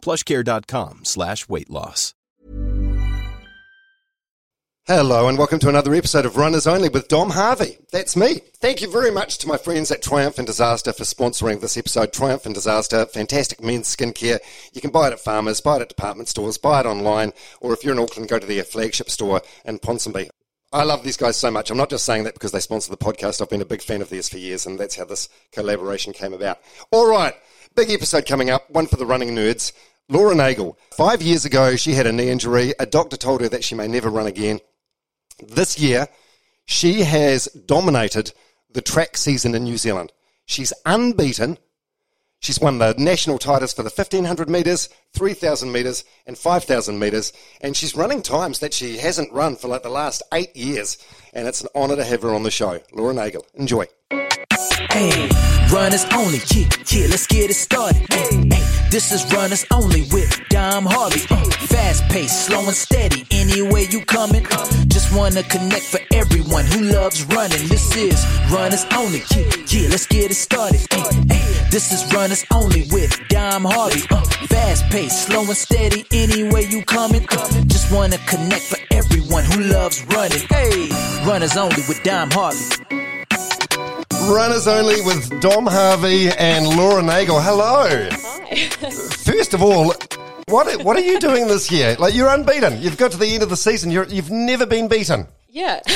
plushcare.com slash weight loss. Hello and welcome to another episode of Runners Only with Dom Harvey. That's me. Thank you very much to my friends at Triumph and Disaster for sponsoring this episode. Triumph and Disaster, fantastic men's skincare. You can buy it at farmers, buy it at department stores, buy it online, or if you're in Auckland, go to their flagship store in Ponsonby. I love these guys so much. I'm not just saying that because they sponsor the podcast. I've been a big fan of theirs for years, and that's how this collaboration came about. All right, big episode coming up, one for the running nerds. Laura Nagel. Five years ago, she had a knee injury. A doctor told her that she may never run again. This year, she has dominated the track season in New Zealand. She's unbeaten. She's won the national titles for the 1500 metres, 3000 metres, and 5000 metres. And she's running times that she hasn't run for like the last eight years. And it's an honour to have her on the show. Laura Nagel. Enjoy. Hey, runners only, yeah, yeah, let's get it started. Hey, hey, this is runners only with Dom Harvey. Uh, fast paced, slow and steady, anywhere you coming. Uh, just wanna connect for everyone who loves running. This is runners only, yeah, yeah, let's get it started. Hey, this is runners only with Dom Harvey. Uh, fast paced, slow and steady, anywhere you coming. Uh, just wanna connect for everyone who loves running. Hey, runners only with Dom Harvey. Runners only with Dom Harvey and Laura Nagel. Hello. Hi. First of all, what what are you doing this year? Like you're unbeaten. You've got to the end of the season. You're, you've never been beaten. yeah.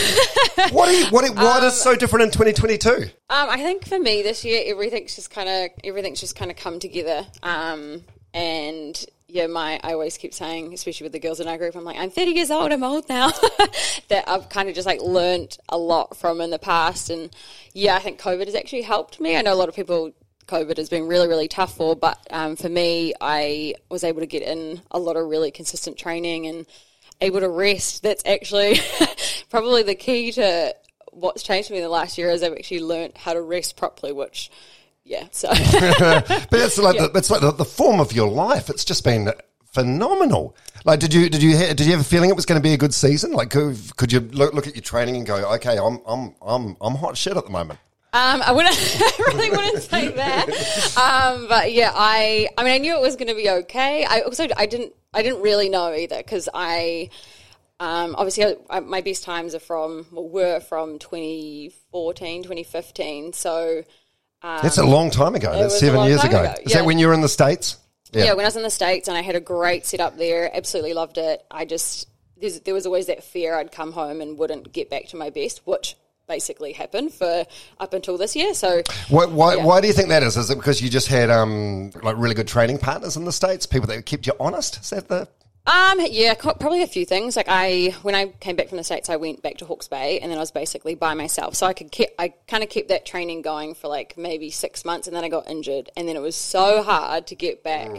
What are you, what what is so different in 2022? um, I think for me this year, everything's just kind of everything's just kind of come together. Um, and yeah, my I always keep saying, especially with the girls in our group, I'm like, I'm 30 years old. I'm old now. that I've kind of just like learnt a lot from in the past. And yeah, I think COVID has actually helped me. I know a lot of people. COVID has been really, really tough for, but um, for me, I was able to get in a lot of really consistent training and able to rest. That's actually probably the key to what's changed for me in the last year is I've actually learnt how to rest properly, which, yeah, so. But it's like the, it's like the, the form of your life. It's just been phenomenal. Like, did you did you ha- did you have a feeling it was going to be a good season? Like, could, could you look, look at your training and go, okay, I'm I'm I'm I'm hot shit at the moment. Um, I wouldn't, I really wouldn't say that. Um, but yeah, I, I mean, I knew it was going to be okay. I also, I didn't, I didn't really know either because I, um, obviously I, I, my best times are from, well, were from 2014, 2015. So, That's a long time ago. That's seven years ago. ago, Is yeah. that when you were in the states? yeah. when I was in the States and I had a great setup there, absolutely loved it. I just, there was always that fear I'd come home and wouldn't get back to my best, which basically happened for up until this year. So, Why, why, Yeah. why do you think that is? Is it because you just had um, like really good training partners in the states, people that kept you honest? Is that the Um, yeah, probably a few things. Like I, when I came back from the states, I went back to Hawke's Bay, and then I was basically by myself. So I could keep, I kind of kept that training going for like maybe six months, and then I got injured, and then it was so hard to get back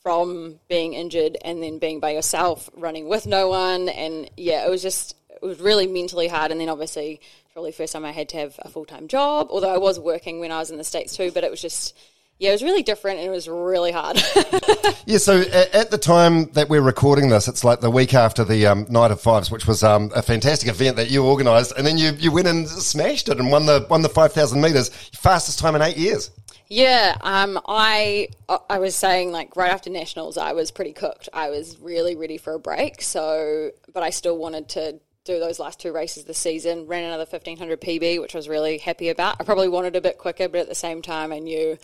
from being injured and then being by yourself, running with no one, and yeah, it was just it was really mentally hard. And then obviously, probably the first time I had to have a full time job, although I was working when I was in the states too, but it was just. Yeah, it was really different and it was really hard. Yeah, so at, at the time that we're recording this, it's like the week after the um, Night of Fives, which was um, a fantastic event that you organised, and then you, you went and smashed it and won the won the five thousand meters, fastest time in eight years. Yeah, um, I I was saying like right after nationals, I was pretty cooked. I was really ready for a break. So, but I still wanted to do those last two races this season. Ran another fifteen hundred PB, which I was really happy about. I probably wanted a bit quicker, but at the same time, I knew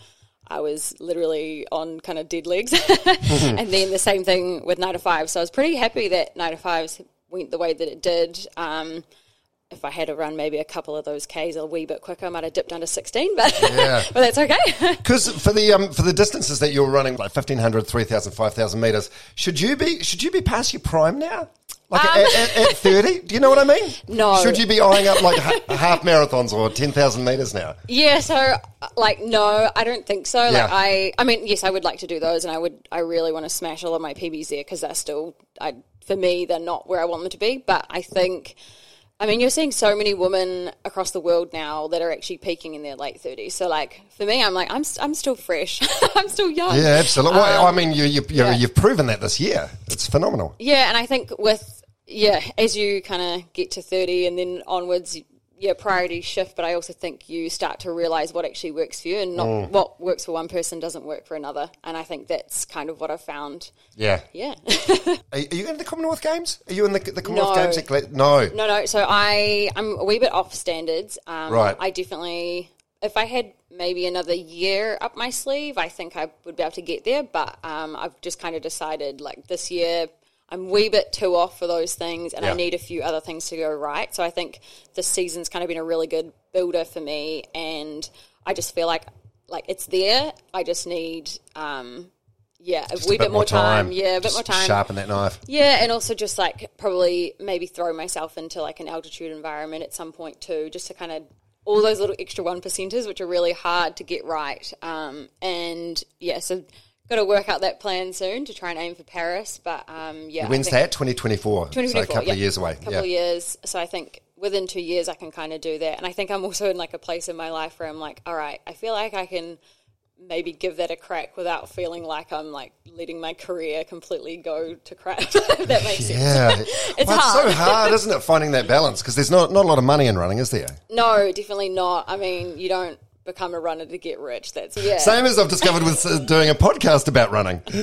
I was literally on kind of dead legs. and then the same thing with Night of Five. So I was pretty happy that Night of Fives went the way that it did. Um, if I had to run maybe a couple of those Ks a wee bit quicker, I might have dipped under 16, but, Yeah. but that's okay. Because for the um, for the distances that you're running, like 1500, 3000, 5000 meters, should you be should you be past your prime now? Like at, at, at 30? Do you know what I mean? No. Should you be eyeing up like ha- half marathons or 10,000 metres now? Yeah, so like no, I don't think so. Yeah. Like I, I mean, yes, I would like to do those, and I would, I really want to smash all of my PBs there because they're still, I for me, they're not where I want them to be. But I think, I mean, you're seeing so many women across the world now that are actually peaking in their late thirties. So like for me, I'm like, I'm, I'm still fresh, I'm still young. Yeah, absolutely. well, I mean, you, you, you, Um, yeah. you've proven that this year. It's phenomenal. Yeah, and I think with yeah, as you kind of get to thirty and then onwards, yeah, priorities shift. But I also think you start to realize what actually works for you, and not Mm. what works for one person doesn't work for another. And I think that's kind of what I've found. Yeah. Yeah. Are, are you going to the Commonwealth Games? Are you in the, the Commonwealth No. Games? at No. no, no. So I I'm a wee bit off standards. Um, Right. I definitely, if I had maybe another year up my sleeve, I think I would be able to get there. But um, I've just kind of decided like this year. I'm wee bit too off for those things, and Yeah. I need a few other things to go right. So I think this season's kind of been a really good builder for me, and I just feel like like it's there. I just need, um, yeah, a wee a bit, more time. Yeah, a bit more time. Sharpen that knife. Yeah, and also just like probably maybe throw myself into like an altitude environment at some point too, just to kind of all those little extra one percenters, which are really hard to get right. Um, and yeah, so got to work out that plan soon to try and aim for Paris. But um, yeah, When's that? 2024. So a couple yeah. of years away. A couple yeah. of years. So I think within two years I can kind of do that. And I think I'm also in like a place in my life where I'm like, all right, I feel like I can maybe give that a crack without feeling like I'm like letting my career completely go to crap. if that makes sense. Yeah. It's well, hard. so hard, isn't it, finding that balance? Because there's not, not a lot of money in running, is there? No, definitely not. I mean, you don't become a runner to get rich. That's yeah. Same as I've discovered with uh, doing a podcast about running.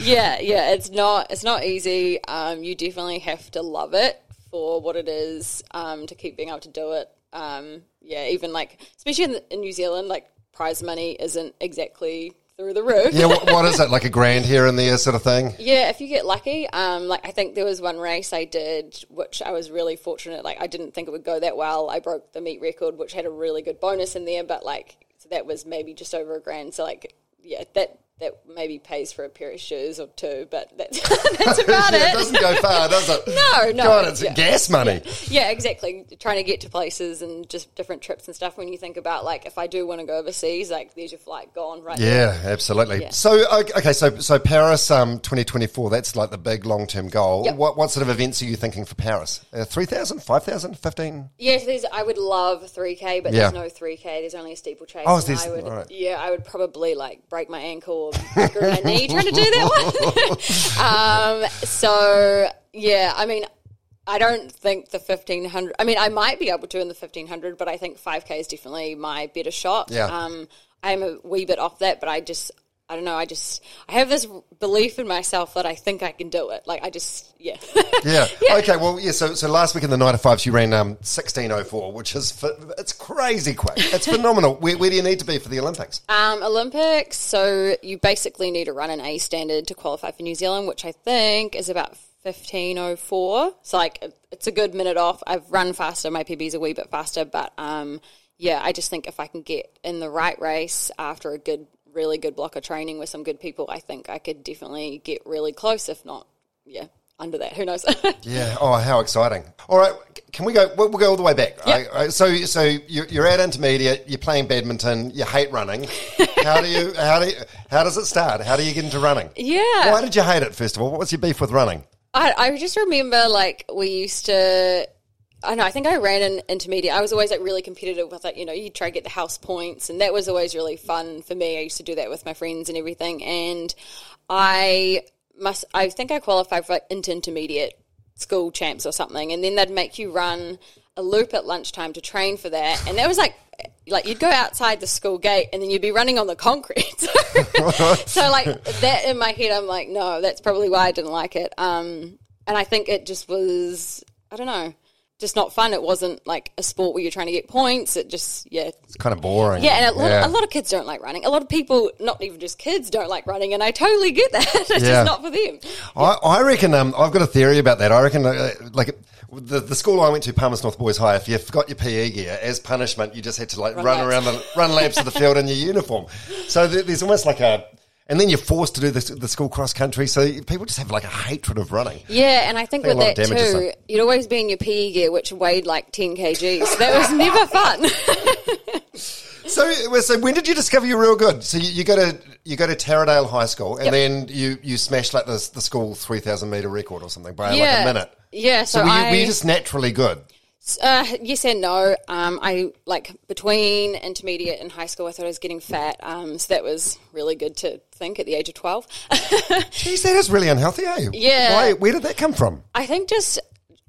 yeah, yeah, it's not it's not easy. Um, you definitely have to love it for what it is um, to keep being able to do it. Um, yeah, even like especially in, in New Zealand, like prize money isn't exactly through the roof. Yeah, what, what is it? Like a grand here and there sort of thing? Yeah, if you get lucky, um, like I think there was one race I did, which I was really fortunate. Like I didn't think it would go that well. I broke the meet record, which had a really good bonus in there, but like so that was maybe just over a grand. So like, yeah, that that maybe pays for a pair of shoes or two, but that's that's about yeah, it it. doesn't go far, does it? No, no, God, it's yeah. gas money. Yeah, exactly. Trying to get to places and just different trips and stuff. When you think about like, if I do want to go overseas, like there's your flight gone right. there. Yeah, absolutely. Yeah. So, okay, so so Paris, um, 2024, that's like the big long term goal. Yep. What what sort of events are you thinking for Paris? Uh, 3,000, 5,000, 15? Yes, there's. I would love 3k, but Yeah. there's no 3k. There's only a steeplechase. Oh, there's- I would, right. Yeah, I would probably like break my ankle or screw my knee trying to do that one. um, so yeah, I mean, I don't think the 1500. I mean, I might be able to in the 1500, but I think 5k is definitely my better shot. Yeah. Um, I'm a wee bit off that, but I just. I don't know. I just I have this belief in myself that I think I can do it. Like I just yeah. Yeah. Okay. Well, yeah. So, so last week in the night of fives, you ran um sixteen oh four, which is it's crazy quick. It's phenomenal. Where, where do you need to be for the Olympics? Um, Olympics, so you basically need to run an A standard to qualify for New Zealand, which I think is about 1504. So, like, it's a good minute off. I've run faster. My PB's a wee bit faster, but um, yeah, I just think if I can get in the right race after a good, really good block of training with some good people, I think I could definitely get really close, if not, yeah, under that. Who knows? Yeah. Oh, how exciting! All right, can we go? We'll, go all the way back. Yep. So, so you're, you're at intermediate. You're playing badminton. You hate running. How do you? How do? You, how does it start? How do you get into running? yeah. Why did you hate it? First of all, what was your beef with running? I, I just remember like we used to. I know. I think I ran in intermediate. I was always like really competitive with like you know you try to get the house points, and that was always really fun for me. I used to do that with my friends and everything, and I must. I think I qualified for like into intermediate school champs or something, and then they'd make you run a loop at lunchtime to train for that, and that was like. Like you'd go outside the school gate and then you'd be running on the concrete. so like that in my head, I'm like, no, that's probably why I didn't like it. Um, and I think it just was, I don't know, just not fun. It wasn't like a sport where you're trying to get points. It just, yeah, It's kind of boring. yeah. And a lot, Yeah. a lot of kids don't like running. A lot of people, not even just kids, don't like running, and I totally get that. it's Yeah. just not for them. I, I reckon um, I've got a theory about that. I reckon, uh, like the, the school I went to, Palmerston North Boys High, if you forgot your PE gear, as punishment, you just had to like run, Run around the run laps of the field in your uniform. So there, there's almost like a And then you're forced to do the, the school cross country, so people just have like a hatred of running. Yeah, and I think Think with that too, you'd always be in your PE gear, which weighed like 10 kgs. So that was never fun. So, so when did you discover you're real good? So you, you go to you go to Taradale High School, and Yep. then you you smash like the the school three thousand meter record or something by like a minute. Yeah, so were, you, I- were you just naturally good? Uh, yes and no. Um, I like between intermediate and high school, I thought I was getting fat. Um, so that was really good to think at the age of 12. Geez, that is really unhealthy, are you? Yeah. Why? Where did that come from? I think just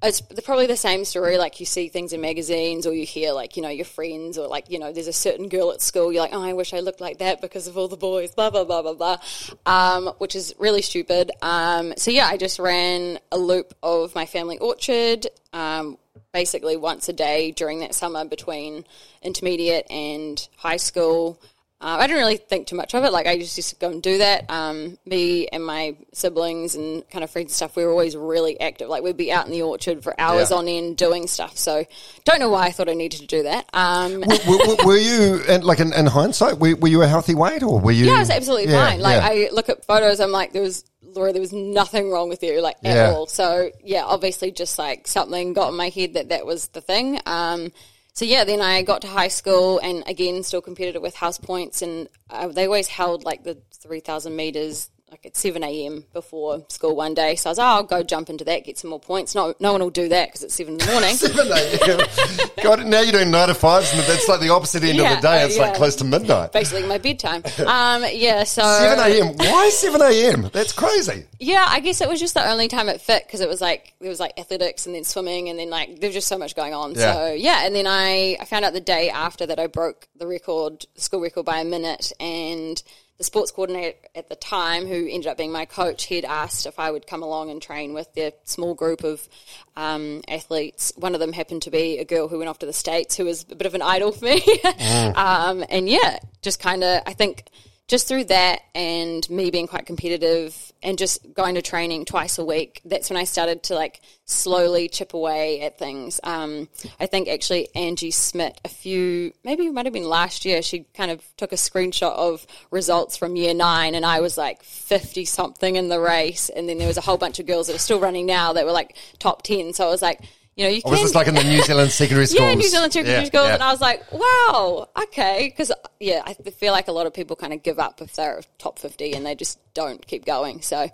it's probably the same story. Like you see things in magazines, or you hear like you know your friends, or like you know there's a certain girl at school. You're like, oh, I wish I looked like that because of all the boys. Blah blah blah blah blah, um, which is really stupid. Um, so yeah, I just ran a loop of my family orchard. Um, basically once a day during that summer between intermediate and high school. Uh, I didn't really think too much of it. Like I just used to go and do that. Um, me and my siblings and kind of friends and stuff, we were always really active. Like we'd be out in the orchard for hours Yeah. on end doing stuff. So don't know why I thought I needed to do that. Um, were, were- were you, and like in, in hindsight, were, were you a healthy weight, or were you? yeah, it was absolutely Yeah, fine. Like yeah. I look at photos, I'm like, there was Laura, there was nothing wrong with you, like at Yeah. all. So yeah, obviously, just like something got in my head that that was the thing. Um, so yeah, then I got to high school and again still competed with house points, and uh, they always held like the three thousand meters. Like at seven a.m. before school one day, so I was, oh, I'll go jump into that, get some more points. No, no one will do that because it's seven in the morning. Seven a.m. God, now you're doing nine to fives, and that's like the opposite end of the day. It's like close to midnight. Basically, my bedtime. Um, yeah, so Seven a.m. Why seven a.m.? That's crazy. Yeah, I guess it was just the only time it fit because it was like there was like athletics and then swimming and then like there was just so much going on. Yeah. So yeah, and then I I found out the day after that I broke the record, the school record by a minute, and the sports coordinator at the time, who ended up being my coach, he'd asked if I would come along and train with their small group of um, athletes. One of them happened to be a girl who went off to the states, who was a bit of an idol for me. um, and yeah, just kind of I think just through that and me being quite competitive and just going to training twice a week, that's when I started to like slowly chip away at things. Um, I think actually Angie Smith, a few, maybe it might have been last year, she kind of took a screenshot of results from year nine and I was like 50 something in the race. And then there was a whole bunch of girls that are still running now that were like top 10. So I was like, you know, you Or was can this like in the New Zealand secondary schools? yeah, New Zealand secondary Yeah, schools, yeah. and I was like, wow, okay, because yeah, I feel like a lot of people kind of give up if they're top fifty and they just don't keep going. So,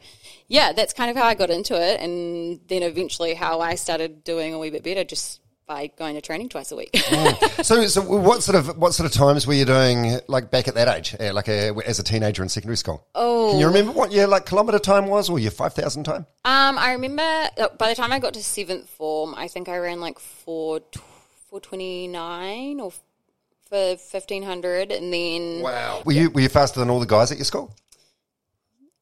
yeah, that's kind of how I got into it, and then eventually how I started doing a wee bit better just by going to training twice a week. So, so what sort of what sort of times were you doing like back at that age, uh, like a, as a teenager in secondary school? Oh, can you remember what your like kilometre time was, or your five thousand time? um, I remember uh, by the time I got to seventh form, I think I ran like four four twenty nine or for fifteen hundred, and then Wow, were you were you faster than all the guys at your school?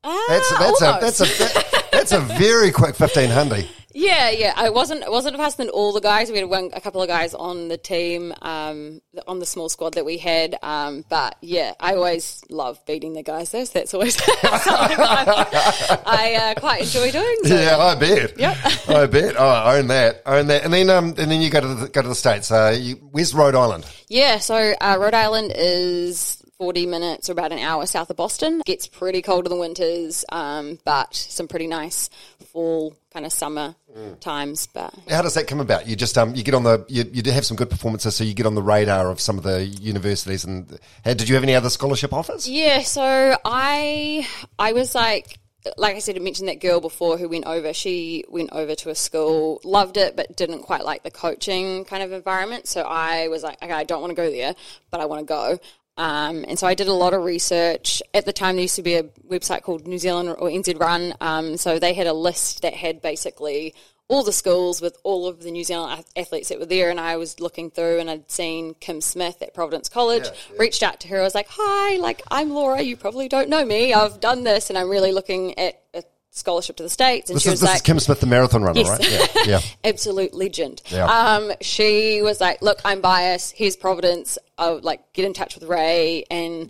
Ah, That's that's a that's a that's a very quick fifteen hundred. Yeah, yeah. I wasn't wasn't faster than all the guys. We had one, a couple of guys on the team, um, on the small squad that we had. Um, but yeah, I always love beating the guys. Though, so that's always something that I, I uh, quite enjoy doing. So. Yeah, I bet. Yep. I bet. Oh, I own that. Own that. And then um and then you go to the go to the states. Uh, you, where's Rhode Island? Yeah, so uh, Rhode Island is 40 minutes or about an hour south of Boston. It Gets pretty cold in the winters, um, but some pretty nice fall kind of summer times. But How does that come about? You just um you get on the you, you do have some good performances, so you get on the radar of some of the universities. And hey, did you have any other scholarship offers? Yeah, so I I was like like I said, I mentioned that girl before who went over. She went over to a school, loved it, but didn't quite like the coaching kind of environment. So I was like, okay, I don't want to go there, but I want to go. Um, and so I did a lot of research. At the time, there used to be a website called New Zealand or NZ Run. Um, so they had a list that had basically all the schools with all of the New Zealand athletes that were there, and I was looking through and I'd seen Kim Smith at Providence College. Reached out to her. I was like, "Hi, like I'm Laura. You probably don't know me. I've done this, and I'm really looking at a scholarship to the states." And This she is was this like, is Kim Smith, the marathon runner, Yes. right? Yeah, yeah. absolute legend. Yeah. Um, she was like, "Look, I'm biased. Here's Providence. I'll like get in touch with Ray." And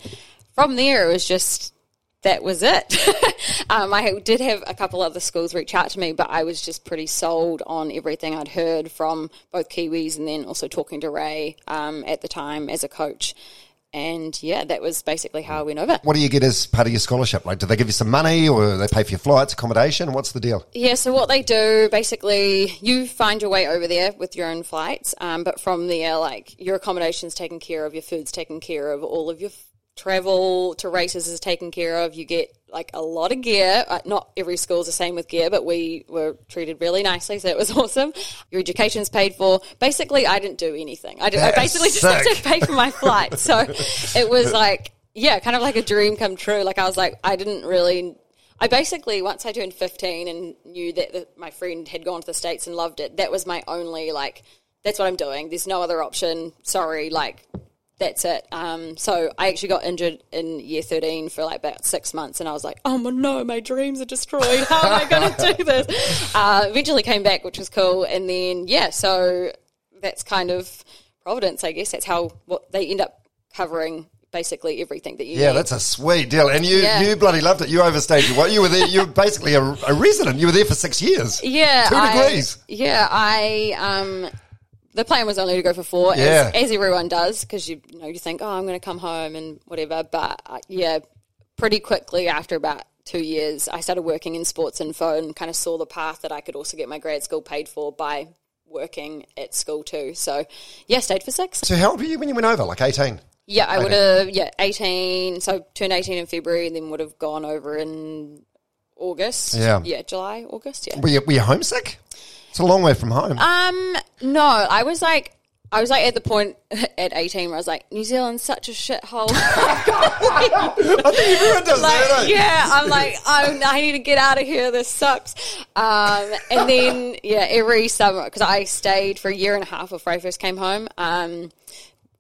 from there, it was just that was it. um, I did have a couple other schools reach out to me, but I was just pretty sold on everything I'd heard from both Kiwis and then also talking to Ray um, at the time as a coach. And yeah, that was basically how I went over. What do you get as part of your scholarship? Like, do they give you some money or they pay for your flights, accommodation? What's the deal? Yeah, so what they do basically, you find your way over there with your own flights, um, but from there, like your accommodation's taken care of, your food's taken care of, all of your travel to races is taken care of. You get like a lot of gear. Uh, not every school's the same with gear, but we were treated really nicely, so it was awesome. Your education's paid for. Basically, I didn't do anything. I, did, I basically just had to pay for my flight. So it was like, yeah, kind of like a dream come true. Like I was like, I didn't really. I basically once I turned fifteen and knew that the, my friend had gone to the states and loved it. That was my only like. That's what I'm doing. There's no other option. Sorry, like that's it. Um, so I actually got injured in year 13 for like about six months, and I was like, oh my no, my dreams are destroyed. How am I going to do this? Uh, eventually came back, which was cool, and then yeah, so that's kind of Providence, I guess. That's how what they end up covering basically everything that you Yeah, need. that's a sweet deal. And you, Yeah. you bloody loved it. You overstayed your You were there. You were basically a, a resident. You were there for six years. Yeah, Two I- degrees. Yeah, I um, the plan was only to go for four, Yeah. as, as everyone does, because you, you know you think, oh, I'm going to come home and whatever. But uh, yeah, pretty quickly after about two years, I started working in sports info and kind of saw the path that I could also get my grad school paid for by working at school too. So yeah, stayed for six. So how old were you when you went over? Like 18? Yeah, I would have yeah eighteen. So turned eighteen in February, and then would have gone over in August. Yeah. yeah, July, August. Yeah. Were you, were you homesick? It's a long way from home. Um, no, I was like, I was like at the point at 18 where I was like, New Zealand's such a shithole. I think everyone does like, that. yeah, I'm like, I'm, I need to get out of here. This sucks. Um, and then, yeah, every summer, because I stayed for a year and a half before I first came home, um,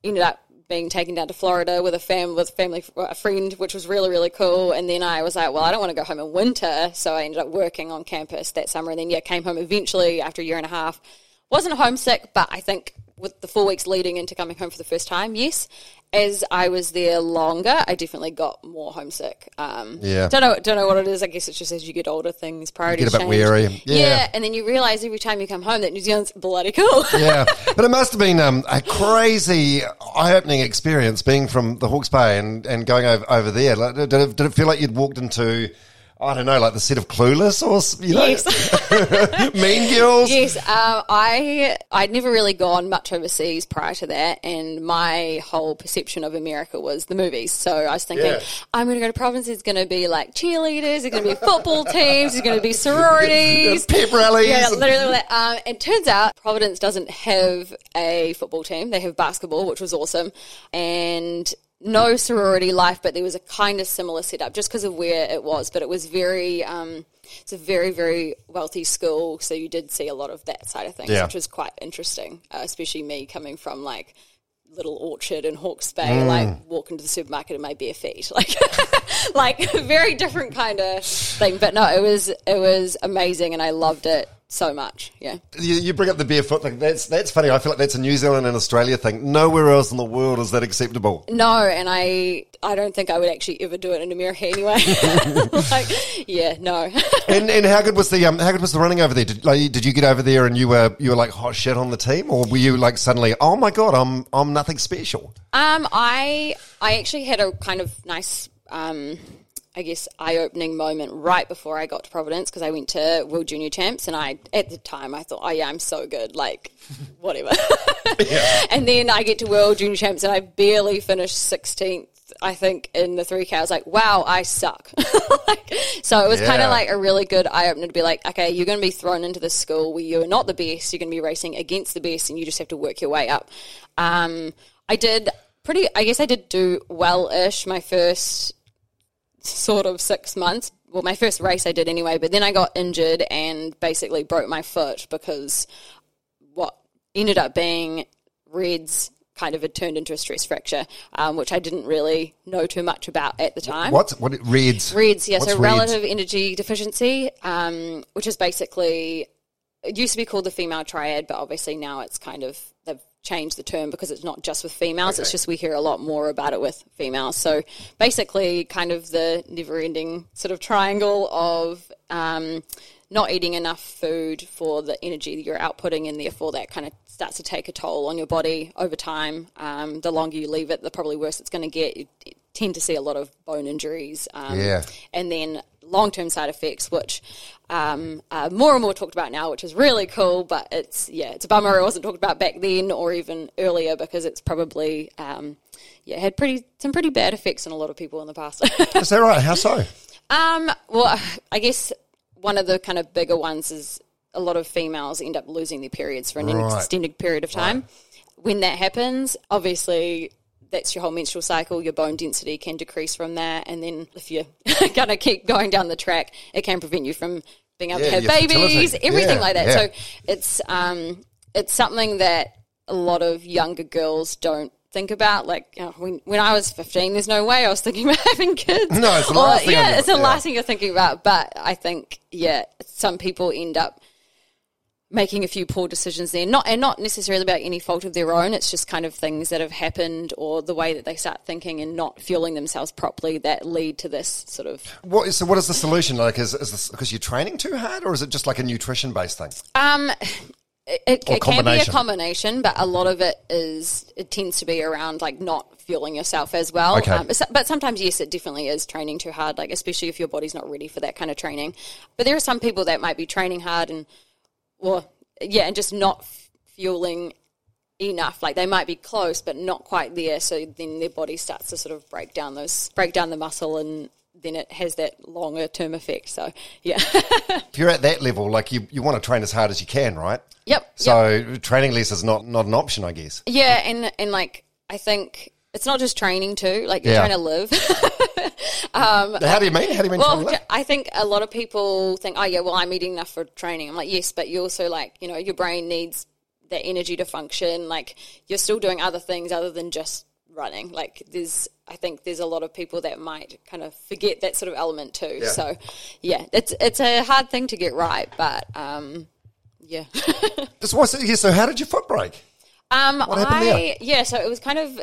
ended up being taken down to Florida with a fam with family a friend, which was really really cool. And then I was like, well, I don't want to go home in winter, so I ended up working on campus that summer. And then yeah, came home eventually after a year and a half. Wasn't homesick, but I think with the four weeks leading into coming home for the first time, yes. As I was there longer, I definitely got more homesick. Um, Yeah. don't know, don't know what it is. I guess it's just as you get older, things priorities get a bit change. weary. Yeah. and then you realize every time you come home that New Zealand's bloody cool. yeah, but it must have been um, a crazy, eye-opening experience being from the Hawke's Bay and, and going over, over there. Like, did, it, did it feel like you'd walked into, I don't know, like the set of Clueless or you know, Yes. Mean Girls? Yes, um, I I'd never really gone much overseas prior to that, and my whole perception of America was the movies. So I was thinking, Yeah. I'm going to go to Providence. It's going to be like cheerleaders. It's going to be football teams. It's going to be sororities. Pep rallies. Yeah, literally. Um, it turns out Providence doesn't have a football team. They have basketball, which was awesome, and no sorority life. But there was a kind of similar setup, just because of where it was. But it was very. Um, it's a very very wealthy school, so you did see a lot of that side of things, Yeah. which was quite interesting. Uh, especially me coming from like little orchard in Hawke's Bay, Mm. like walk into the supermarket in my bare feet, like like very different kind of thing. But no, it was it was amazing, and I loved it so much. Yeah, You, you bring up the barefoot thing. That's that's funny. I feel like that's a New Zealand and Australia thing. Nowhere else in the world is that acceptable. no, and I I don't think I would actually ever do it in America anyway. like, yeah, no. And and how good was the um how good was the running over there? Did like, did you get over there and you were you were like hot shit on the team, or were you like suddenly oh my god I'm I'm nothing special? Um, I I actually had a kind of nice, um, I guess, eye opening moment right before I got to Providence because I went to World Junior Champs and I at the time I thought, oh yeah, I'm so good, like whatever. And then I get to World Junior Champs and I barely finished 16th. I think in the 3K, I was like, wow, I suck. like, so it was kind of like a really good eye opener to be like, okay, you're going to be thrown into this school where you're not the best. You're going to be racing against the best and you just have to work your way up. Um, I did pretty, I guess I did do well ish my first sort of six months. Well, my first race I did anyway, but then I got injured and basically broke my foot because what ended up being RED-S kind of had turned into a stress fracture, um, which I didn't really know too much about at the time. What what it reads? RED-S, yeah, What's so RED-S? relative energy deficiency, um, which is basically it used to be called the female triad, but obviously now it's kind of they've changed the term because it's not just with females. It's just we hear a lot more about it with females. So basically, kind of the never-ending sort of triangle of um, not eating enough food for the energy that you're outputting, and therefore that kind of starts to take a toll on your body over time. Um, the longer you leave it, the probably worse it's going to get. You tend to see a lot of bone injuries. Um, Yeah. And then long term side effects, which um, are more and more talked about now, which is really cool. But it's yeah, it's a bummer it wasn't talked about back then or even earlier because it's probably um, yeah had pretty some pretty bad effects on a lot of people in the past. Is that right? How so? Um, well, I guess one of the kind of bigger ones is a lot of females end up losing their periods for an Right. extended period of time. When that happens, obviously that's your whole menstrual cycle. Your bone density can decrease from that, and then if you're going to keep going down the track, it can prevent you from being able Yeah, to have babies, fertility. everything Yeah, like that. yeah. So it's um, it's something that a lot of younger girls don't think about. Like you know, when when I was fifteen, there's no way I was thinking about having kids. No, it's the Or- last thing yeah, it's the last thing you're thinking about. But I think yeah, some people end up making a few poor decisions there. Not and not necessarily about any fault of their own. It's just kind of things that have happened or the way that they start thinking and not fueling themselves properly that lead to this sort of What is, so what is the solution? Like, is, is this because you're training too hard, or is it just like a nutrition based thing? Um, it, it, it can be a combination. combination, but a lot of it is it tends to be around like not fueling yourself as well. Okay. Um, but sometimes, yes, it definitely is training too hard, like especially if your body's not ready for that kind of training. But there are some people that might be training hard and, well, yeah, and just not f- fueling enough. Like they might be close, but not quite there. So then their body starts to sort of break down those, break down the muscle, and then it has that longer term effect. So yeah, If you're at that level, like you, you want to train as hard as you can, right? yep. yep. So training less is not, not an option, I guess. Yeah, and and like I think it's not just training too. Like you're Yeah. trying to live. How do you mean? How do you mean? well? I think a lot of people think, oh yeah, well I'm eating enough for training. I'm like, yes, but you also like you know your brain needs that energy to function. Like you're still doing other things other than just running. Like there's, I think there's a lot of people that might kind of forget that sort of element too. Yeah. So yeah, it's it's a hard thing to get right, but um, yeah. Just so how did your foot break? Um, What happened I there? yeah, so it was kind of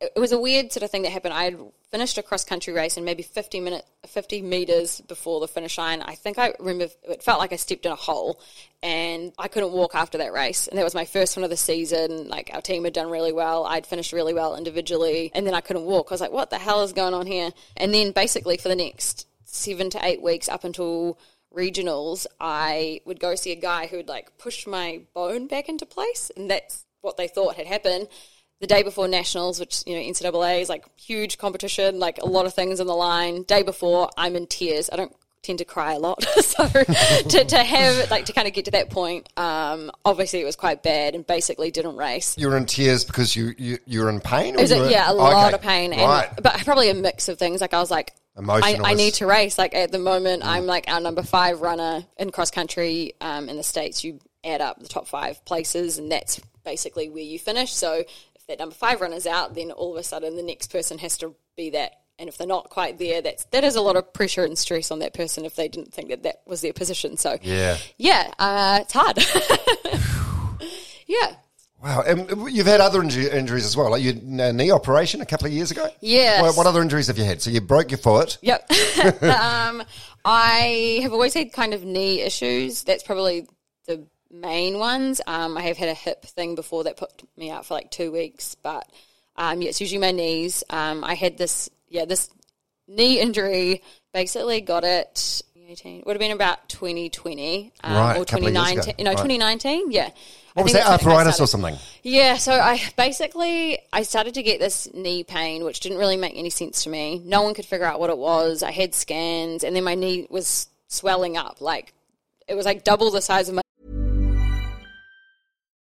it was a weird sort of thing that happened. I had finished a cross country race and maybe fifty minute fifty meters before the finish line. I think I remember it felt like I stepped in a hole, and I couldn't walk after that race. And that was my first one of the season. Like our team had done really well. I'd finished really well individually, and then I couldn't walk. I was like, what the hell is going on here? And then basically for the next seven to eight weeks up until regionals, I would go see a guy who would like push my bone back into place, and that's what they thought had happened. The day before nationals, which you know NCAA is like huge competition, like a lot of things on the line. Day before, I'm in tears. I don't tend to cry a lot, so to, to have like to kind of get to that point, um, obviously it was quite bad, and basically didn't race. You were in tears because you, you, you were in pain? Or It was you a, were- yeah, a lot Okay. of pain, and right. but probably a mix of things. Like I was like, I, Emotional I need to race. Like at the moment, Mm. I'm like our number five runner in cross country um, in the states. You add up the top five places, and that's basically where you finish. So that number five runner's out, then all of a sudden the next person has to be that. And if they're not quite there, that's that is a lot of pressure and stress on that person if they didn't think that that was their position. So Yeah. yeah, uh, it's hard. yeah. Wow. And you've had other inju- injuries as well. Like your knee operation a couple of years ago? Yeah. What, what other injuries have you had? So you broke your foot. Yep. um, I have always had kind of knee issues. That's probably main ones. Um, I have had a hip thing before that put me out for like two weeks, but um, yeah, it's usually my knees. Um, I had this, yeah, this knee injury. Basically, got it. 18, would have been about 2020 um, Right, or a couple of 2019. No, Right. 2019. Yeah. What was that, I arthritis or something? Yeah, so I basically I started to get this knee pain, which didn't really make any sense to me. No one could figure out what it was. I had scans, and then my knee was swelling up, like it was like double the size of my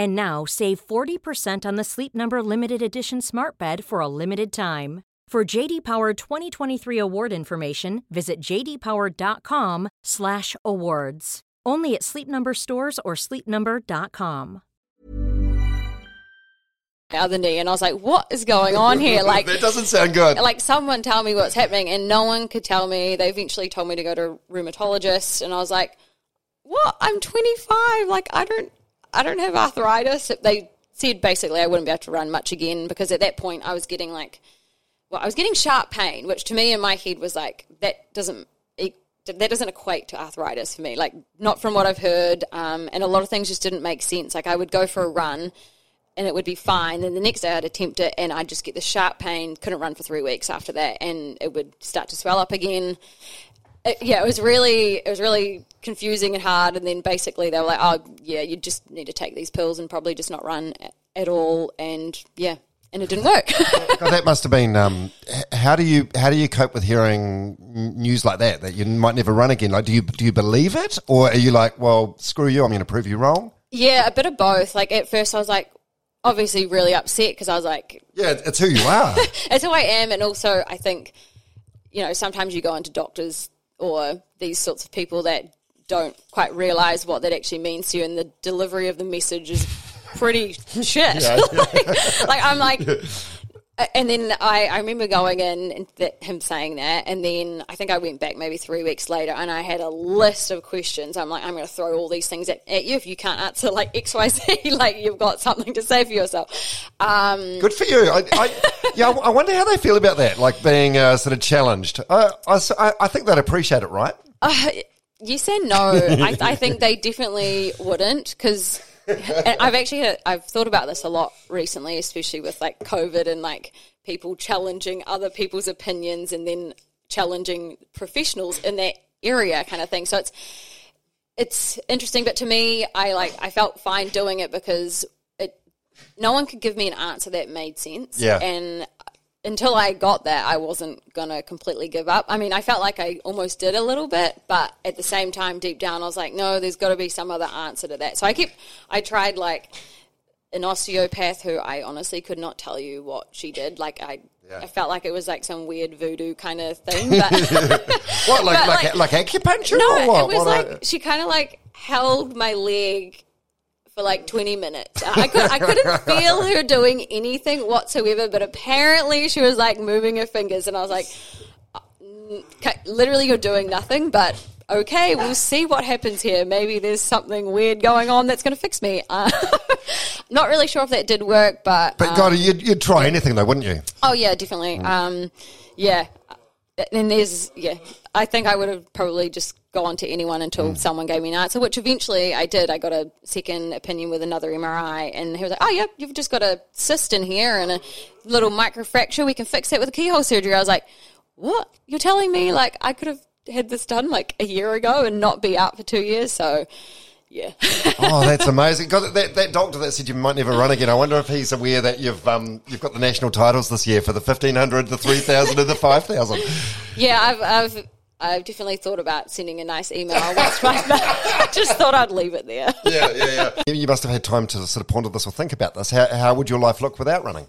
And now save 40% on the Sleep Number limited edition smart bed for a limited time. For JD Power 2023 award information, visit jdpower.com/awards. Only at Sleep Number stores or sleepnumber.com. The other knee, and I was like, "What is going on here?" Like, that doesn't sound good. like someone tell me what's happening, and no one could tell me. They eventually told me to go to a rheumatologist, and I was like, "What? I'm 25. Like, I don't, I don't have arthritis." They said basically I wouldn't be able to run much again because at that point I was getting like, well, I was getting sharp pain, which to me in my head was like that doesn't. That doesn't equate to arthritis for me, like not from what I've heard, um, and a lot of things just didn't make sense. Like I would go for a run, and it would be fine. Then the next day I'd attempt it and I'd just get the sharp pain. Couldn't run for three weeks after that, and it would start to swell up again. It- yeah, it was really it was really confusing and hard. And then basically they were like, "Oh, yeah, you just need to take these pills and probably just not run at, at all." And yeah, and it didn't work. God, that must have been. Um, how do you how do you cope with hearing news like that that you might never run again? Like, do you do you believe it, or are you like, well, screw you, I'm going to prove you wrong? yeah, a bit of both. Like at first I was like, obviously really upset because I was like, Yeah, it's who you are. it's who I am, and also I think, you know, sometimes you go into doctors or these sorts of people that don't quite realize what that actually means to you, and the delivery of the message is pretty shit. like, like, I'm like. And then I, I remember going in and th- him saying that, and then I think I went back maybe three weeks later, and I had a list of questions. I'm like, I'm going to throw all these things at, at you if you can't answer like X, Y, Z. like you've got something to say for yourself. Um, Good for you. I, I, yeah, I wonder how they feel about that, like being uh, sort of challenged. I, I, I think they'd appreciate it, right? Yes and no. I, I think they definitely wouldn't because I've actually I've thought about this a lot recently, especially with like COVID and like people challenging other people's opinions and then challenging professionals in that area, kind of thing. So it's it's interesting, but to me, I like I felt fine doing it because it no one could give me an answer that made sense. Yeah. and until I got there, I wasn't gonna completely give up. I mean, I felt like I almost did a little bit, but at the same time, deep down, I was like, no, there's got to be some other answer to that. So I kept, I tried like an osteopath who I honestly could not tell you what she did. Like I, I felt like it was like some weird voodoo kind of thing. But What, like But, like, like- like, acupuncture no, or what? it was What like a- she kind of like held my leg for like 20 minutes. I, could, I couldn't feel her doing anything whatsoever, but apparently she was like moving her fingers, and I was like, "Mm, literally, you're doing nothing, but okay, we'll see what happens here. Maybe there's something weird going on that's going to fix me. Uh, not really sure if that did work, but. but um, God, you'd, you'd try anything though, wouldn't you? Oh yeah, definitely. Um, yeah, and there's yeah. I think I would have probably just gone to anyone until someone gave me an answer, which eventually I did. I got a second opinion with another MRI, and he was like, "Oh yeah, you've just got a cyst in here and a little microfracture. We can fix that with a keyhole surgery." I was like, "What? You're telling me like I could have had this done like a year ago and not be out for two years?" So. Yeah. Oh, that's amazing. God, that, that doctor that said you might never run again. I wonder if he's aware that you've um, you've got the national titles this year for the fifteen hundred, the three thousand, and the five thousand. Yeah, I've, I've, I've definitely thought about sending a nice email. Once I just thought I'd leave it there. Yeah, yeah, yeah. You must have had time to sort of ponder this or think about this. How, how would your life look without running?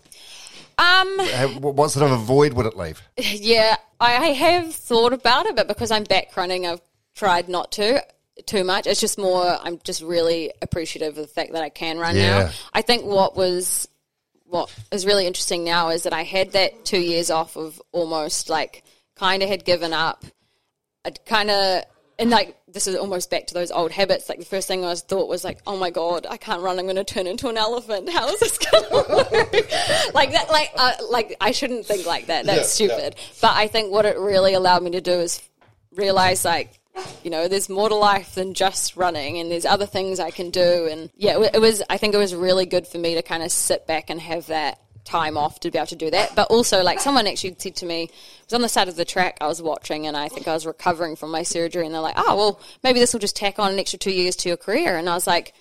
Um, How, what sort of a void would it leave? yeah, I, I have thought about it, but because I'm back running, I've tried not to too much. It's just more. I'm just really appreciative of the fact that I can run Yeah. now. I think what was what is really interesting now is that I had that two years off of almost like kind of had given up. I'd kind of and like this is almost back to those old habits. Like the first thing I was thought was like, oh my god, I can't run. I'm going to turn into an elephant. How is this going to work? like that. Like uh, like I shouldn't think like that. That's stupid. But I think what it really allowed me to do is realize like you know there's more to life than just running and there's other things i can do and yeah it was i think it was really good for me to kind of sit back and have that time off to be able to do that but also like someone actually said to me it was on the side of the track i was watching and i think i was recovering from my surgery and they're like oh well maybe this will just tack on an extra two years to your career and i was like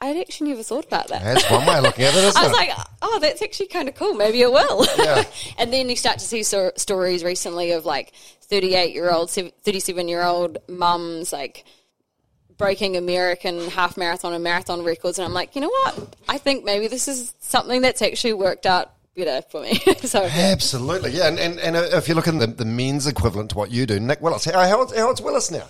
I'd actually never thought about that. That's one way of looking at it, isn't it? I was it? like, oh, that's actually kind of cool. Maybe it will. Yeah. and then you start to see so- stories recently of like 38 year old, 37 year old mums like breaking American half marathon and marathon records. And I'm like, you know what? I think maybe this is something that's actually worked out better for me. so, Absolutely, yeah. And, and, and if you look at the, the men's equivalent to what you do, Nick Willis, how, how, old's, how old's Willis now?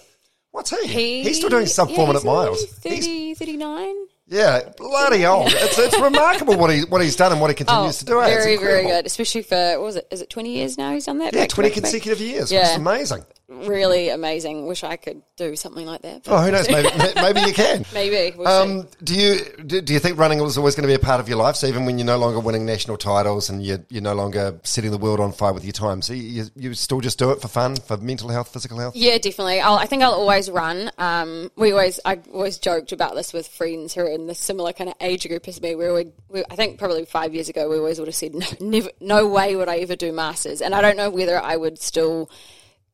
What's he? he, he's still doing sub yeah, four minute miles. 30, 39. yeah, bloody old. It's, it's remarkable what he what he's done and what he continues oh, to do. Oh, Very, very good. Especially for, what was it? Is it 20 years now he's done that? Yeah, Back 20 back to back? consecutive years. Yeah. It's amazing. Really amazing. Wish I could do something like that. Oh, who knows? Maybe, maybe you can. Maybe. We'll. Um, do you do, do you think running was always going to be a part of your life? So even when you're no longer winning national titles and you're, you're no longer setting the world on fire with your time, so you, you still just do it for fun, for mental health, physical health? Yeah, definitely. I'll, I think I'll always run. Um, we always, I always joked about this with friends who are in the similar kind of age group as me. Where we, we I think probably five years ago, we always would have said, no, never, no way would I ever do masters. And I don't know whether I would still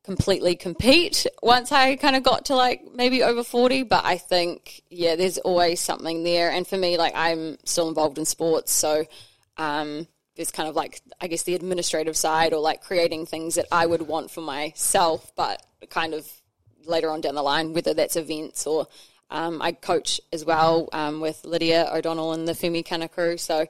completely compete. Once I kind of got to like maybe over 40 but I think yeah there's always something there. And for me like I'm still involved in sports so um there's kind of like I guess the administrative side or like creating things that I would want for myself but kind of later on down the line whether that's events or um, I coach as well um, with Lydia O'Donnell and the Femi Kana crew so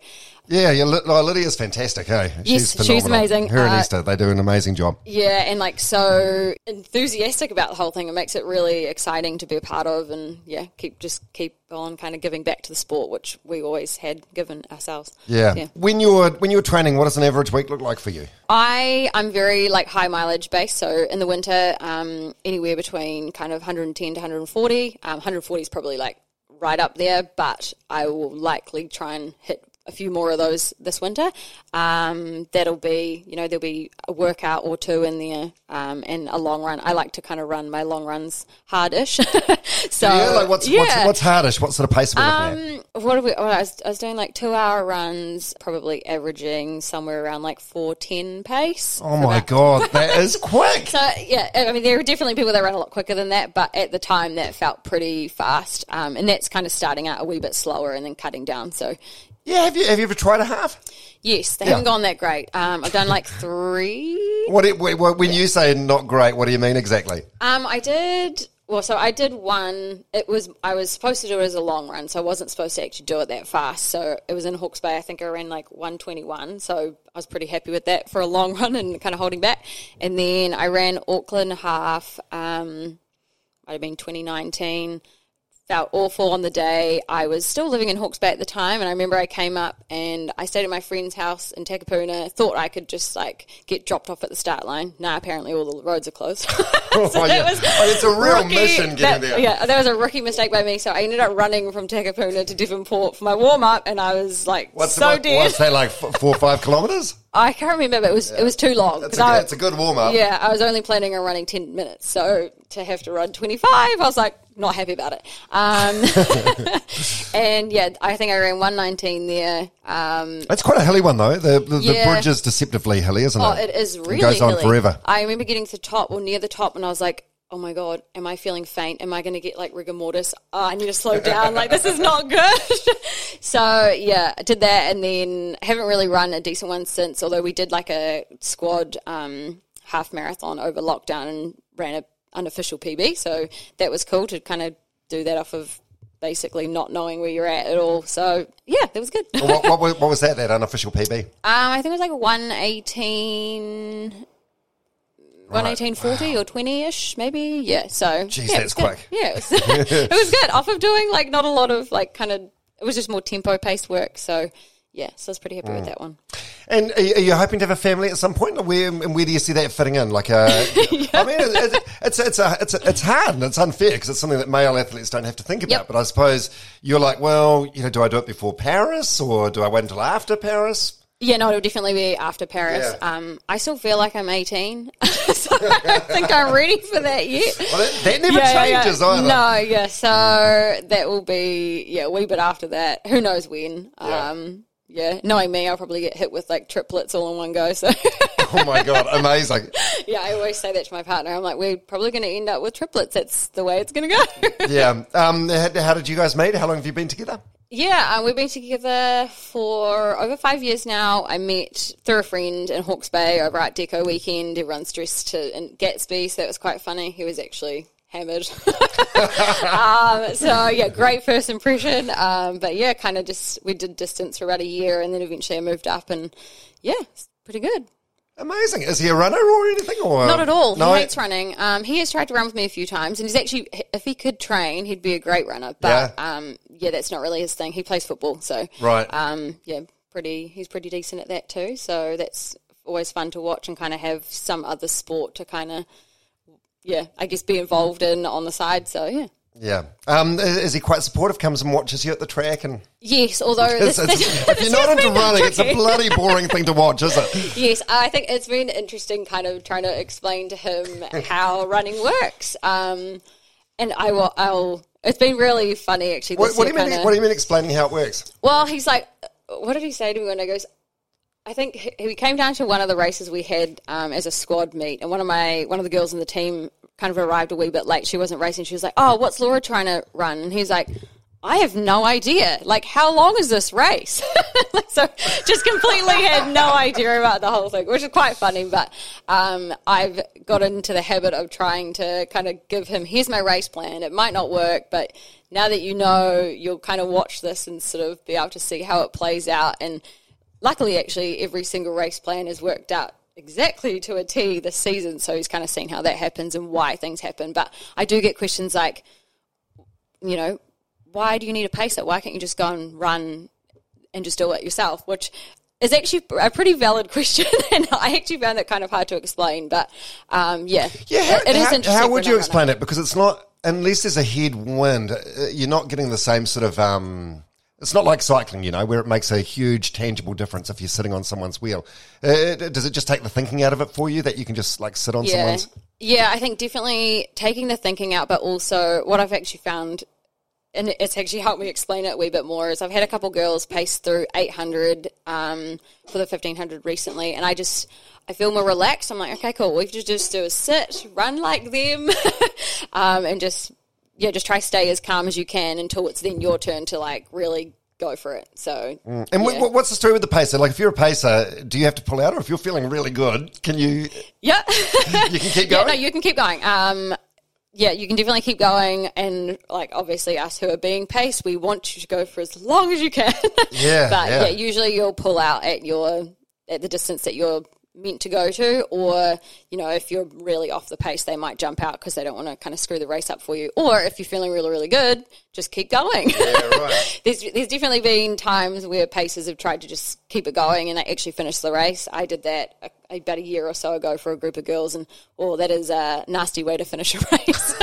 Yeah, yeah. Oh, Lydia's fantastic. Hey, Yes, she's phenomenal. amazing. Her and Uh, Esther, they do an amazing job. Yeah, and like so enthusiastic about the whole thing. It makes it really exciting to be a part of, and yeah, keep just keep on kind of giving back to the sport, which we always had given ourselves. Yeah. yeah. When you're when you're training, what does an average week look like for you? I I'm very like high mileage based. So in the winter, um, anywhere between kind of 110 to 140. Um, 140 is probably like right up there, but I will likely try and hit a few more of those this winter. Um, that'll be, you know, there'll be a workout or two in there, um, and a long run. I like to kind of run my long runs hardish. so yeah, like what's, yeah. what's what's hardish? What sort of pace are we? Um, what are we? Well, I, was, I was doing like two hour runs, probably averaging somewhere around like four ten pace. Oh my god, that is quick. So yeah, I mean there are definitely people that run a lot quicker than that, but at the time that felt pretty fast, um, and that's kind of starting out a wee bit slower and then cutting down. So Yeah, have you have you ever tried a half? yes, they Yeah. haven't gone that great. Um, I've done like three. What, it, wh- wh- when you say not great, what do you mean exactly? Um, I did. Well, so I did one. It was I was supposed to do it as a long run, so I wasn't supposed to actually do it that fast. So it was in Hawke's Bay. I think I ran like one twenty one. So I was pretty happy with that for a long run and kind of holding back. And then I ran Auckland half. Um, might have been twenty nineteen. Felt awful on the day. I was still living in Hawke's Bay at the time, and I remember I came up and I stayed at my friend's house in Takapuna. Thought I could just like get dropped off at the start line. Nah, apparently all the roads are closed. Oh, yeah. that was Oh, it's a real rookie- mission getting that- there. Yeah, that was a rookie mistake by me. So I ended up running from Takapuna to Devonport for my warm up, and I was like What's so what- dead. What's that like? Four or five kilometers? I can't remember, but it was it was too long. It's a, I- it's a good warm up. yeah, I was only planning on running 10 minutes. So to have to run 25, I was like, not happy about it. Um, and yeah, I think I ran 119 there. Um, It's quite a hilly one though. The the, Yeah. the bridge is deceptively hilly, isn't it? oh, it? it is really It goes on hilly. forever. I remember getting to the top or near the top, and I was like, oh my God, am I feeling faint? Am I going to get like rigor mortis? Oh, I need to slow down. like, this is not good. so, yeah, I did that and then haven't really run a decent one since, although we did like a squad um, half marathon over lockdown and ran a unofficial PB. So that was cool to kind of do that off of basically not knowing where you're at at all. So, yeah, that was good. um, what, what, was- what was that? That unofficial PB? I think it was like 118. 118.40 or 20 ish, maybe. Yeah. So, Jeez, yeah, that's quick. Yeah, it was, it was good. Off of doing like not a lot of like kind of, it was just more tempo paced work. So, yeah, so I was pretty happy Mm. with that one. And are you, are you hoping to have a family at some point? Or where and where do you see that fitting in? Like a, I mean, it, it, it's it's a, it's a, it's hard and it's unfair because it's something that male athletes don't have to think about. Yep. But I suppose you're like, well, you know, do I do it before Paris or do I wait until after Paris? Yeah, no, it'll definitely be after Paris. Yeah. Um, I still feel like I'm 18, so I don't think I'm ready for that yet. Well, that, that never Yeah, yeah, yeah. changes either. No, yeah. So that will be yeah, a wee bit after that. Who knows when? Yeah. Um, yeah, knowing me, I'll probably get hit with like triplets all in one go. So Oh my god, amazing! yeah, I always say that to my partner. I'm like, we're probably going to end up with triplets. That's the way it's going to go. Yeah. Um, how, did you guys meet? How long have you been together? Yeah, um, we've been together for over five years now. I met through a friend in Hawke's Bay over Art Deco Weekend. Everyone's dressed to in Gatsby, so that was quite funny. He was actually hammered. um, so yeah, great first impression. Um, but yeah, kind of just we did distance for about a year, and then eventually I moved up, and yeah, it's pretty good. Amazing. Is he a runner or anything? Or Not at all. No. He hates running. Um, he has tried to run with me a few times, and he's actually, if he could train, he'd be a great runner. But Yeah. um, yeah, that's not really his thing. He plays football, so Right. Um, yeah, pretty. He's pretty decent at that too. So that's always fun to watch and kind of have some other sport to kind of, yeah, I guess be involved in on the side. So yeah. Yeah. Um, is he quite supportive? Comes and watches you at the track, and Yes, although It's- if you're not into running, it's a bloody boring thing to watch, is it? Yes, I think it's been interesting kind of trying to explain to him how running works. Um, and I will, I'll, it's been really funny actually. What, what do you mean? What do you mean explaining how it works? Well, he's like, what did he say to me when I goes? I think he came down to one of the races we had um, as a squad meet, and one of my one of the girls in the team kind of arrived a wee bit late. She wasn't racing. She was like, "Oh, what's Laura trying to run?" And he's like. I have no idea. Like, how long is this race? so, just completely had no idea about the whole thing, which is quite funny. But um, I've got into the habit of trying to kind of give him, here's my race plan. It might not work, but now that you know, you'll kind of watch this and sort of be able to see how it plays out. And luckily, actually, every single race plan is worked out exactly to a T this season. So he's kind of seen how that happens and why things happen. But I do get questions like, you know, why do you need a pacer? Why can't you just go and run and just do it yourself? Which is actually a pretty valid question, and I actually found that kind of hard to explain. But um, yeah, Yeah, how, it, it is how- interesting. how would you explain it? Because it's not unless there's a headwind, uh, you're not getting the same sort of. Um, it's not like cycling, you know, where it makes a huge tangible difference if you're sitting on someone's wheel. Uh, does it just take the thinking out of it for you that you can just like sit on Yeah, someone's? yeah. I think definitely taking the thinking out, but also what I've actually found. And it's actually helped me explain it a wee bit more. Is I've had a couple girls pace through 800 um, for the 1500 recently, and I just I feel more relaxed. I'm like, okay, cool. We can just do a sit, run like them, um, and just yeah, just try to stay as calm as you can until it's then your turn to like really go for it. So And yeah. wh- what's the story with the pacer? Like, if you're a pacer, do you have to pull out, or if you're feeling really good, can you yeah, you can keep yeah, going? no, you can keep going. Um, yeah, you can definitely keep going, and like obviously us who are being paced, we want you to go for as long as you can. Yeah, but yeah. yeah. usually you'll pull out at your at the distance that you're meant to go to, or you know if you're really off the pace, they might jump out because they don't want to kind of screw the race up for you. Or if you're feeling really really good, just keep going. yeah, right. there's there's definitely been times where pacers have tried to just keep it going and they actually finish the race. I did that a, about a year or so ago for a group of girls, and oh, that is a nasty way to finish a race.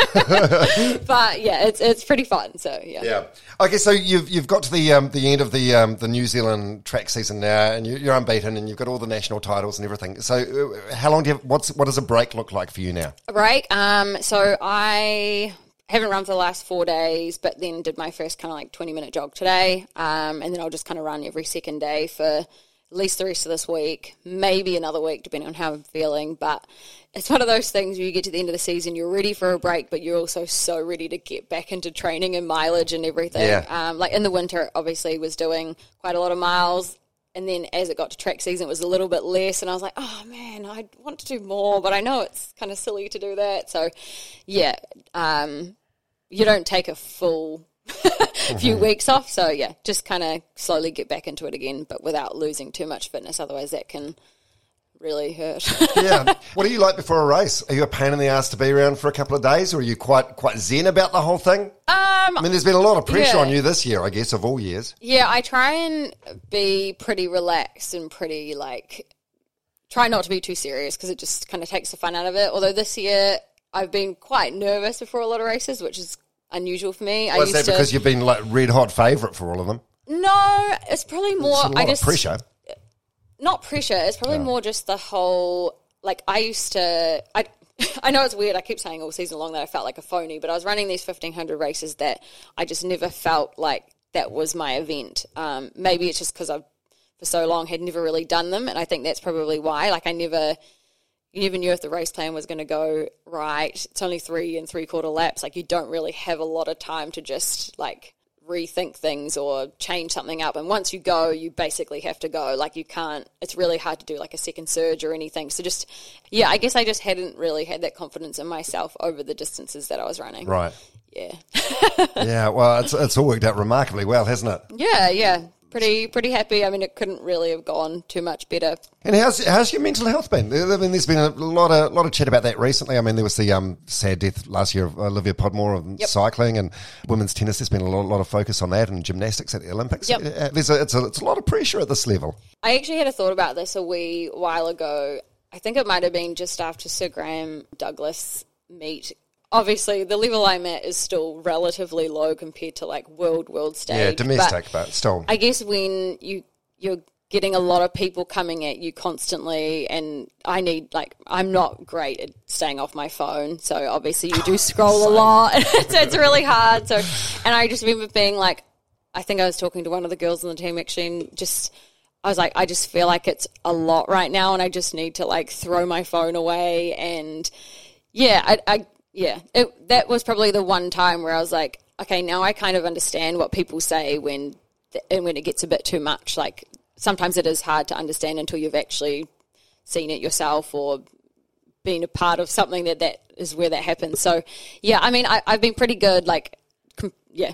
but yeah, it's it's pretty fun. So yeah. Yeah. Okay, so you've you've got to the um, the end of the um, the New Zealand track season now, and you, you're unbeaten, and you've got all the national titles and everything. So, uh, how long do you? Have, what's what does a break look like for you now? A break. Um, so I haven't run for the last four days, but then did my first kind of like 20 minute jog today. Um, and then I'll just kind of run every second day for at least the rest of this week, maybe another week, depending on how I'm feeling. But it's one of those things where you get to the end of the season, you're ready for a break, but you're also so ready to get back into training and mileage and everything. Yeah. Um, like in the winter, obviously, was doing quite a lot of miles. And then as it got to track season, it was a little bit less. And I was like, oh man, I want to do more, but I know it's kind of silly to do that. So, yeah, um, you don't take a full few weeks off. So, yeah, just kind of slowly get back into it again, but without losing too much fitness. Otherwise, that can really hurt. Yeah. what are you like before a race? Are you a pain in the ass to be around for a couple of days, or are you quite quite zen about the whole thing? um, I mean, there's been a lot of pressure Yeah. on you this year, I guess, of all years. Yeah, I try and be pretty relaxed and pretty like try not to be too serious because it just kind of takes the fun out of it. Although this year I've been quite nervous before a lot of races, which is unusual for me. Was that to because you've been like red hot favourite for all of them? no, it's probably more. It's a lot I of just pressure. not pressure. It's probably more just the whole like I used to. I I know it's weird. I keep saying all season long that I felt like a phony, but I was running these fifteen hundred races that I just never felt like that was my event. Um, maybe it's just because I've for so long had never really done them, and I think that's probably why. Like I never, you never knew if the race plan was going to go right. It's only three and three quarter laps. Like you don't really have a lot of time to just like rethink things or change something up. And once you go, you basically have to go. Like you can't. It's really hard to do like a second surge or anything. So just yeah, I guess I just hadn't really had that confidence in myself over the distances that I was running. Right. Yeah. Yeah. Well, it's it's all worked out remarkably well, hasn't it? Yeah. Yeah. Pretty pretty happy. I mean, it couldn't really have gone too much better. And how's how's your mental health been? I mean, there's been a lot of lot of chat about that recently. I mean, there was the um, sad death last year of Olivia Podmore of Yep. cycling and women's tennis. There's been a lot, lot of focus on that and gymnastics at the Olympics. Yep. Uh, a, it's a it's a lot of pressure at this level. I actually had a thought about this a wee while ago. I think it might have been just after Sir Graeme Douglas meet. Obviously, the level I'm at is still relatively low compared to like world world stage. Yeah, domestic, but, still. I guess when you you're getting a lot of people coming at you constantly, and I need like I'm not great at staying off my phone, so obviously you do scroll a lot. it's, it's really hard. So, and I just remember being like, I think I was talking to one of the girls on the team actually, and just I was like, I just feel like it's a lot right now, and I just need to like throw my phone away. And yeah, I, I yeah, it, that was probably the one time where I was like, okay, now I kind of understand what people say when and when it gets a bit too much. Like sometimes it is hard to understand until you've actually seen it yourself or been a part of something that that is where that happens. So yeah, I mean, I, I've been pretty good. Like com- yeah,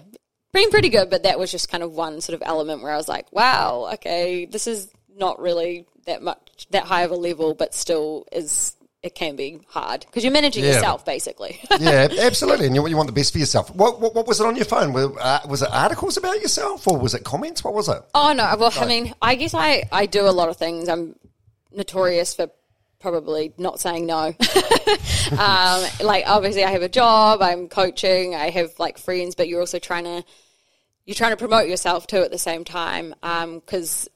been pretty good. But that was just kind of one sort of element where I was like, wow, okay, this is not really that much that high of a level, but still is. It can be hard because you're managing Yeah. yourself basically. yeah, absolutely. And you, you want the best for yourself. What, what, what was it on your phone? Were, uh, was it articles about yourself or was it comments? What was it? Oh no! Well, I mean, I guess I I do a lot of things. I'm notorious for probably not saying no. um, like obviously, I have a job. I'm coaching. I have like friends, but you're also trying to you're trying to promote yourself too at the same time. Because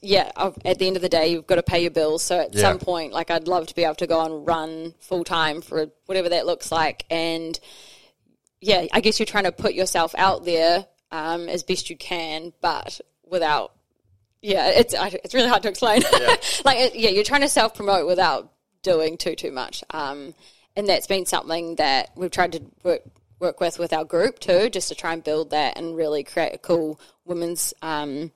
yeah, at the end of the day, you've got to pay your bills. So at Yeah. some point, like I'd love to be able to go and run full time for whatever that looks like, and yeah, I guess you're trying to put yourself out there um, as best you can, but without. Yeah, it's I- it's really hard to explain. like, yeah, you're trying to self promote without doing too too much, um, and that's been something that we've tried to work work with with our group too, just to try and build that and really create a cool women's um,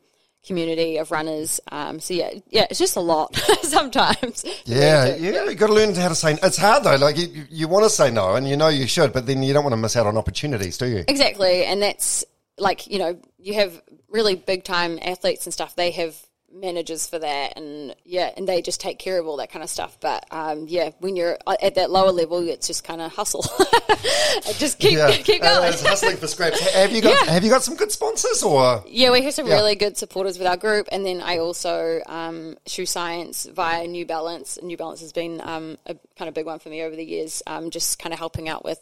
community of runners. Um, so yeah, yeah, it's just a lot sometimes. Yeah, yeah, you got to learn how to say. It's hard though. Like you, you- you want to say no, and you know you should, but then you don't want to miss out on opportunities, do you? Exactly, and that's like you know you have really big time athletes and stuff. They have managers for that, and yeah, and they just take care of all that kind of stuff. But um, yeah, when you're at that lower level, it's just kind of hustle. just keep keep Uh, going. it's hustling for scraps. Have you got Have you got some good sponsors or? Yeah, we have some Yeah. really good supporters with our group, and then I also um, Shoe Science via New Balance. New Balance has been um, a kind of big one for me over the years. Um, just kind of helping out with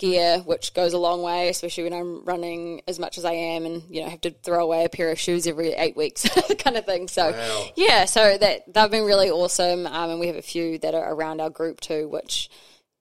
gear, which goes a long way, especially when I'm running as much as I am, and you know have to throw away a pair of shoes every eight weeks, kind of thing. So yeah, so that they've been really awesome, um, and we have a few that are around our group too, which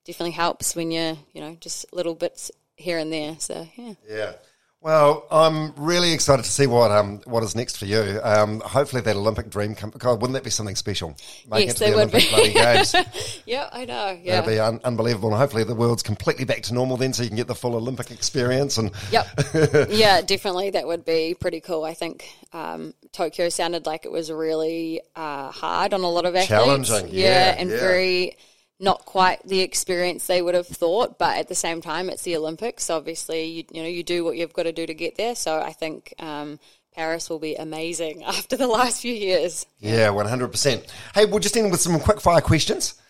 definitely helps when you're you know just little bits here and there. So yeah. Yeah. Well, I'm really excited to see what um what is next for you. Um, hopefully that Olympic dream come. God, wouldn't that be something special? Making Yes, it to they the would Olympic be. bloody games. Yeah, I know. Yeah. That'd be un- unbelievable. And hopefully the world's completely back to normal then, so you can get the full Olympic experience. And Yep. yeah, definitely. That would be pretty cool. I think um, Tokyo sounded like it was really uh, hard on a lot of athletes. Challenging, yeah, and yeah. very not quite the experience they would have thought. But at the same time, it's the Olympics. Obviously, you, you know you do what you've got to do to get there. So I think um, Paris will be amazing after the last few years. yeah, one hundred percent. Hey, we'll just end with some quick fire questions.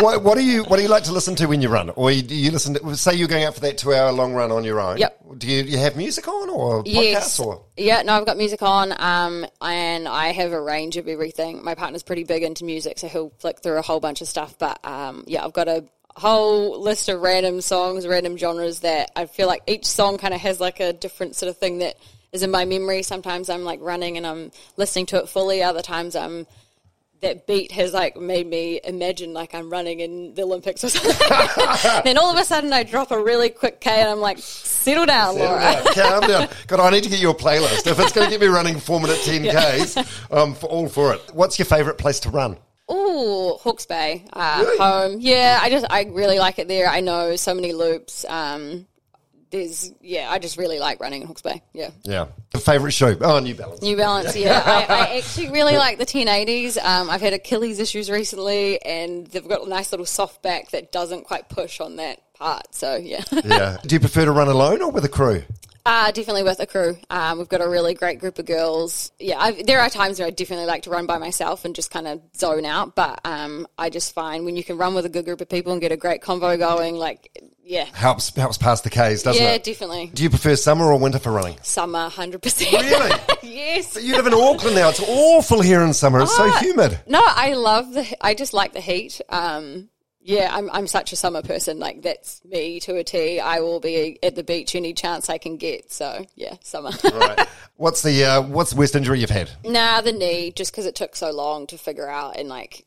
What, what do you What do you like to listen to when you run, or you, do you listen? to Say you're going out for that two hour long run on your own. Yep. Do you, you have music on or Yes. podcasts or? Yeah, no, I've got music on, um, and I have a range of everything. My partner's pretty big into music, so he'll flick through a whole bunch of stuff. But um, yeah, I've got a whole list of random songs, random genres that I feel like each song kind of has like a different sort of thing that is in my memory. Sometimes I'm like running and I'm listening to it fully. Other times I'm that beat has like made me imagine like I'm running in the Olympics or something. then all of a sudden I drop a really quick K and I'm like, settle down, Laura. Yeah, calm down. God, I need to get you a playlist. If it's going to get me running four minute 10Ks, I'm for, all for it. What's your favourite place to run? Oh, Hawke's Bay, uh, Really? home. Yeah, I just I really like it there. I know so many loops. Um, there's yeah, I just really like running in Hawke's Bay. Yeah. Yeah. Favourite shoe? Oh, New Balance. New Balance, yeah. I, I actually really like the 1080s. Um, I've had Achilles issues recently, and they've got a nice little soft back that doesn't quite push on that part. So yeah, yeah. Do you prefer to run alone or with a crew? uh, definitely with a crew. Um, we've got a really great group of girls. Yeah, I, there are times where I definitely like to run by myself and just kind of zone out. But um, I just find when you can run with a good group of people and get a great convo going, like yeah, Helps helps pass the Ks, doesn't yeah, it? Yeah, definitely. Do you prefer summer or winter for running? Summer, hundred percent. Really? yes. You live in Auckland now. It's awful here in summer. It's so Ah. humid. No, I love the. I just like the heat. Um, yeah, I'm I'm such a summer person. Like that's me to a T. I will be at the beach any chance I can get. So yeah, summer. Right. What's the uh, what's the worst injury you've had? nah, the knee, just because it took so long to figure out, and like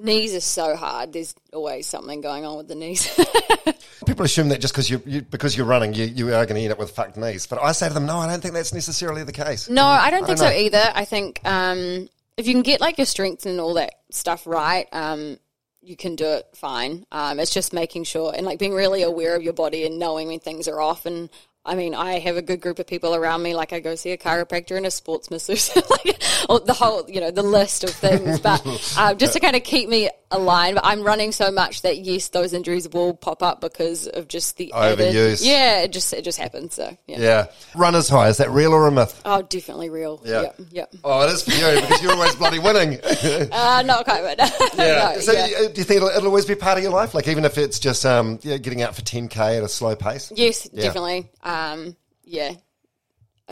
knees are so hard. There's always something going on with the knees. People assume that just because you, you because you're running, you, you are going to end up with fucked knees. But I say to them, no, I don't think that's necessarily the case. No, I don't think don't so either. I think um, if you can get like your strength and all that stuff right, um, you can do it fine. Um, it's just making sure and like being really aware of your body and knowing when things are off. And I mean, I have a good group of people around me. Like I go see a chiropractor and a sports masseuse, like or the whole, you know, the list of things. But uh, just to kind of keep me aligned. But I'm running so much that yes, those injuries will pop up because of just the added- Overuse. yeah, it just it just happens. So yeah. Yeah. Runner's high, is that real or a myth? Oh, definitely real. Yeah. Yep. Yep. Oh, it is for you because you're always bloody winning. Uh, not quite, but Yeah. no, so yeah. do you think it'll, it'll always be part of your life? Like even if it's just um, yeah, getting out for 10k at a slow pace? yes, Yeah. definitely. Um, yeah.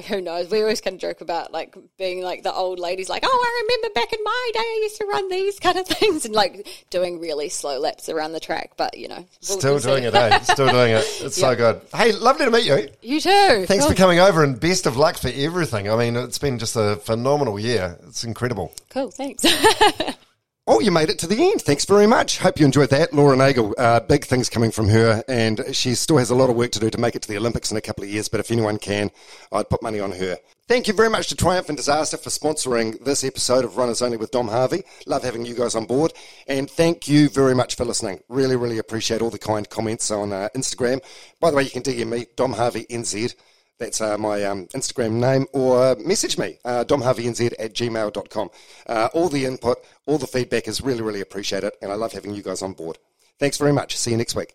Who knows? We always kind of joke about like being like the old ladies, like, oh, I remember back in my day, I used to run these kind of things, and like doing really slow laps around the track. But you know, we'll- Still we'll doing it, eh? Still doing it. It's so good. Hey, lovely to meet you. You too. Thanks Cool. for coming over and best of luck for everything. I mean, it's been just a phenomenal year. It's incredible. Cool. Thanks. Oh, you made it to the end. Thanks very much. Hope you enjoyed that. Laura Nagel, uh, big things coming from her, and she still has a lot of work to do to make it to the Olympics in a couple of years, but if anyone can, I'd put money on her. Thank you very much to Triumph and Disaster for sponsoring this episode of Runners Only with Dom Harvey. Love having you guys on board, and thank you very much for listening. Really, really appreciate all the kind comments on uh, Instagram. By the way, you can DM me, Dom Harvey NZ. That's uh, my um, Instagram name, or message me, uh, domharveynz at gmail.com. Uh, all the input, all the feedback is really, really appreciated, and I love having you guys on board. Thanks very much. See you next week.